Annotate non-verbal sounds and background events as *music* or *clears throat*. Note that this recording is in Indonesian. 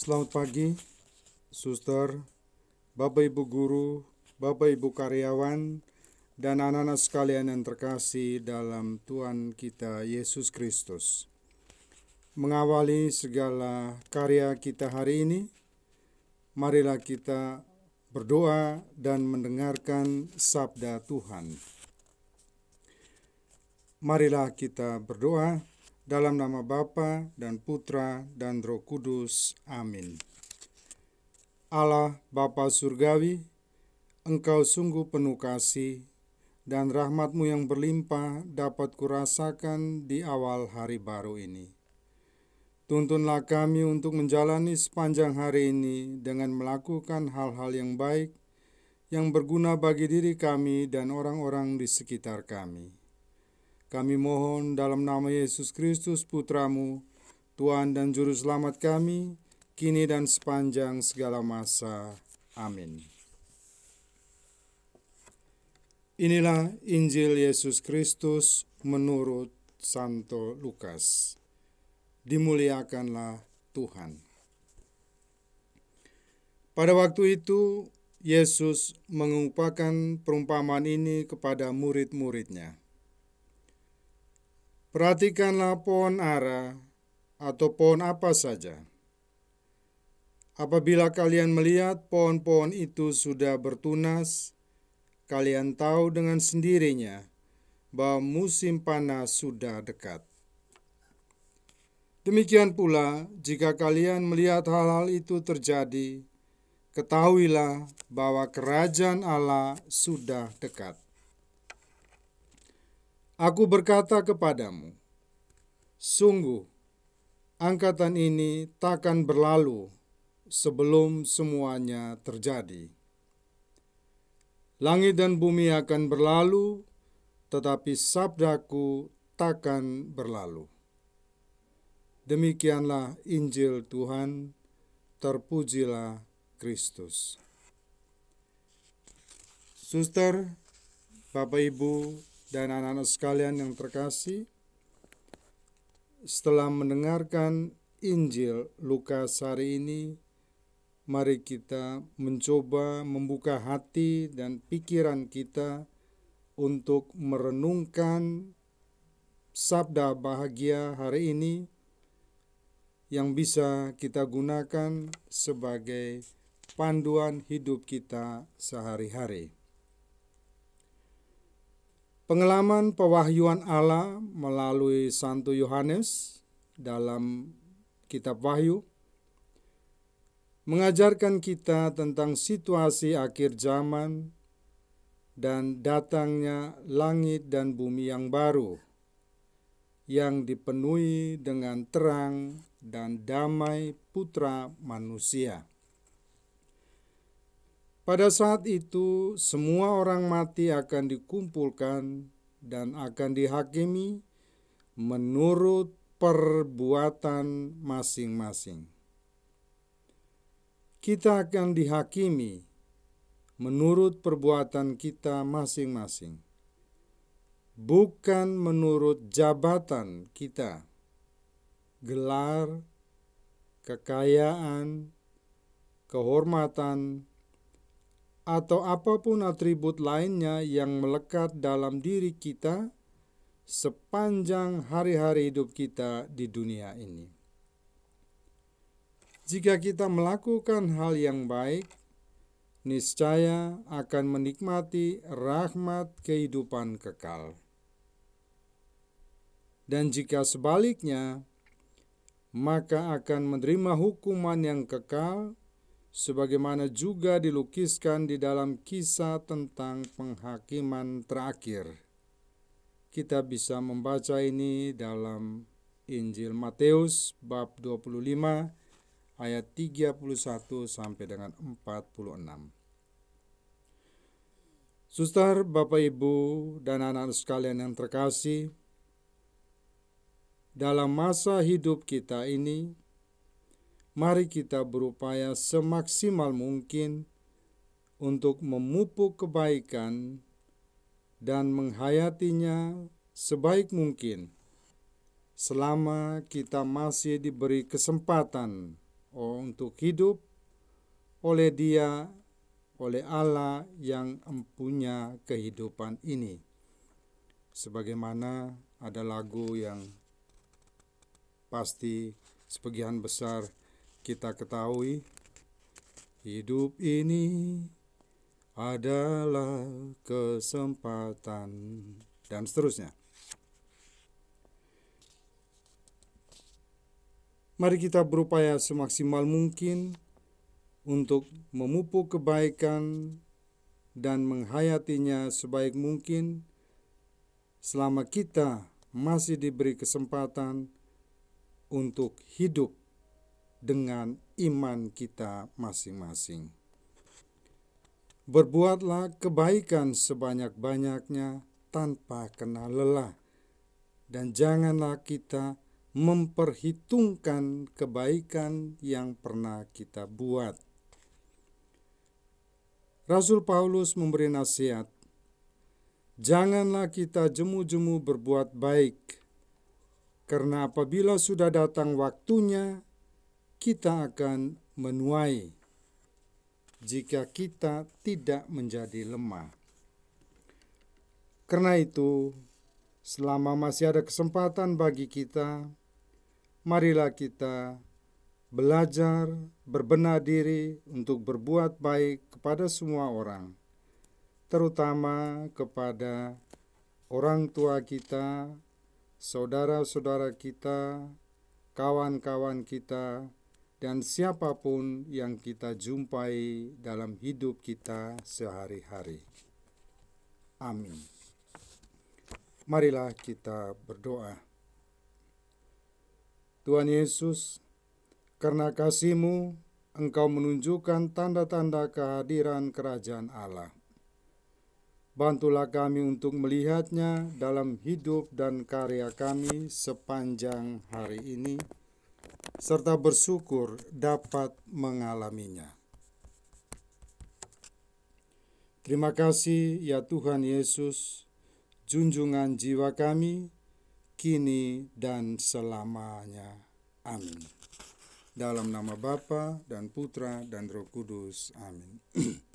Selamat pagi, suster, Bapak Ibu guru, Bapak Ibu karyawan, dan anak-anak sekalian yang terkasih dalam Tuhan kita Yesus Kristus. Mengawali segala karya kita hari ini, marilah kita berdoa dan mendengarkan sabda Tuhan. Marilah kita berdoa dalam nama Bapa dan Putra dan Roh Kudus. Amin. Allah Bapa Surgawi, Engkau sungguh penuh kasih dan rahmatmu yang berlimpah dapat kurasakan di awal hari baru ini. Tuntunlah kami untuk menjalani sepanjang hari ini dengan melakukan hal-hal yang baik, yang berguna bagi diri kami dan orang-orang di sekitar kami. Kami mohon dalam nama Yesus Kristus Putramu, Tuhan dan Juru Selamat kami, kini dan sepanjang segala masa. Amin. Inilah Injil Yesus Kristus menurut Santo Lukas. Dimuliakanlah Tuhan. Pada waktu itu, Yesus mengumpulkan perumpamaan ini kepada murid-muridnya. Perhatikanlah pohon ara atau pohon apa saja. Apabila kalian melihat pohon-pohon itu sudah bertunas, kalian tahu dengan sendirinya bahwa musim panas sudah dekat. Demikian pula, jika kalian melihat hal-hal itu terjadi, ketahuilah bahwa kerajaan Allah sudah dekat. Aku berkata kepadamu, sungguh angkatan ini takkan berlalu sebelum semuanya terjadi. Langit dan bumi akan berlalu, tetapi sabdaku takkan berlalu. Demikianlah Injil Tuhan, terpujilah Kristus. Suster, Bapak Ibu, dan anak-anak sekalian yang terkasih, setelah mendengarkan Injil Lukas hari ini, mari kita mencoba membuka hati dan pikiran kita untuk merenungkan sabda bahagia hari ini yang bisa kita gunakan sebagai panduan hidup kita sehari-hari. Pengalaman pewahyuan Allah melalui Santo Yohanes dalam kitab Wahyu mengajarkan kita tentang situasi akhir zaman dan datangnya langit dan bumi yang baru yang dipenuhi dengan terang dan damai putra manusia. Pada saat itu, semua orang mati akan dikumpulkan dan akan dihakimi menurut perbuatan masing-masing. Kita akan dihakimi menurut perbuatan kita masing-masing, bukan menurut jabatan kita, gelar, kekayaan, kehormatan, atau apa pun atribut lainnya yang melekat dalam diri kita sepanjang hari-hari hidup kita di dunia ini. Jika kita melakukan hal yang baik, niscaya akan menikmati rahmat kehidupan kekal. Dan jika sebaliknya, maka akan menerima hukuman yang kekal sebagaimana juga dilukiskan di dalam kisah tentang penghakiman terakhir. Kita bisa membaca ini dalam Injil Matius bab 25 ayat 31 sampai dengan 46. Suster, Bapak, Ibu, dan anak-anak sekalian yang terkasih, dalam masa hidup kita ini, mari kita berupaya semaksimal mungkin untuk memupuk kebaikan dan menghayatinya sebaik mungkin selama kita masih diberi kesempatan untuk hidup oleh Dia, oleh Allah yang empunya kehidupan ini. Sebagaimana ada lagu yang pasti sebagian besar kita ketahui, hidup ini adalah kesempatan dan seterusnya. Mari kita berupaya semaksimal mungkin untuk memupuk kebaikan dan menghayatinya sebaik mungkin selama kita masih diberi kesempatan untuk hidup dengan iman kita masing-masing. Berbuatlah kebaikan sebanyak-banyaknya tanpa kenal lelah, dan janganlah kita memperhitungkan kebaikan yang pernah kita buat. Rasul Paulus memberi nasihat, "Janganlah kita jemu-jemu berbuat baik, karena apabila sudah datang waktunya, kita akan menuai jika kita tidak menjadi lemah." Karena itu, selama masih ada kesempatan bagi kita, marilah kita belajar berbenah diri untuk berbuat baik kepada semua orang, terutama kepada orang tua kita, saudara-saudara kita, kawan-kawan kita, dan siapa pun yang kita jumpai dalam hidup kita sehari-hari. Amin. Marilah kita berdoa. Tuhan Yesus, karena kasih-Mu, Engkau menunjukkan tanda-tanda kehadiran kerajaan Allah. Bantulah kami untuk melihatnya dalam hidup dan karya kami sepanjang hari ini, serta bersyukur dapat mengalaminya. Terima kasih ya Tuhan Yesus, junjungan jiwa kami, kini dan selamanya. Amin. Dalam nama Bapa dan Putra dan Roh Kudus. Amin. *clears throat*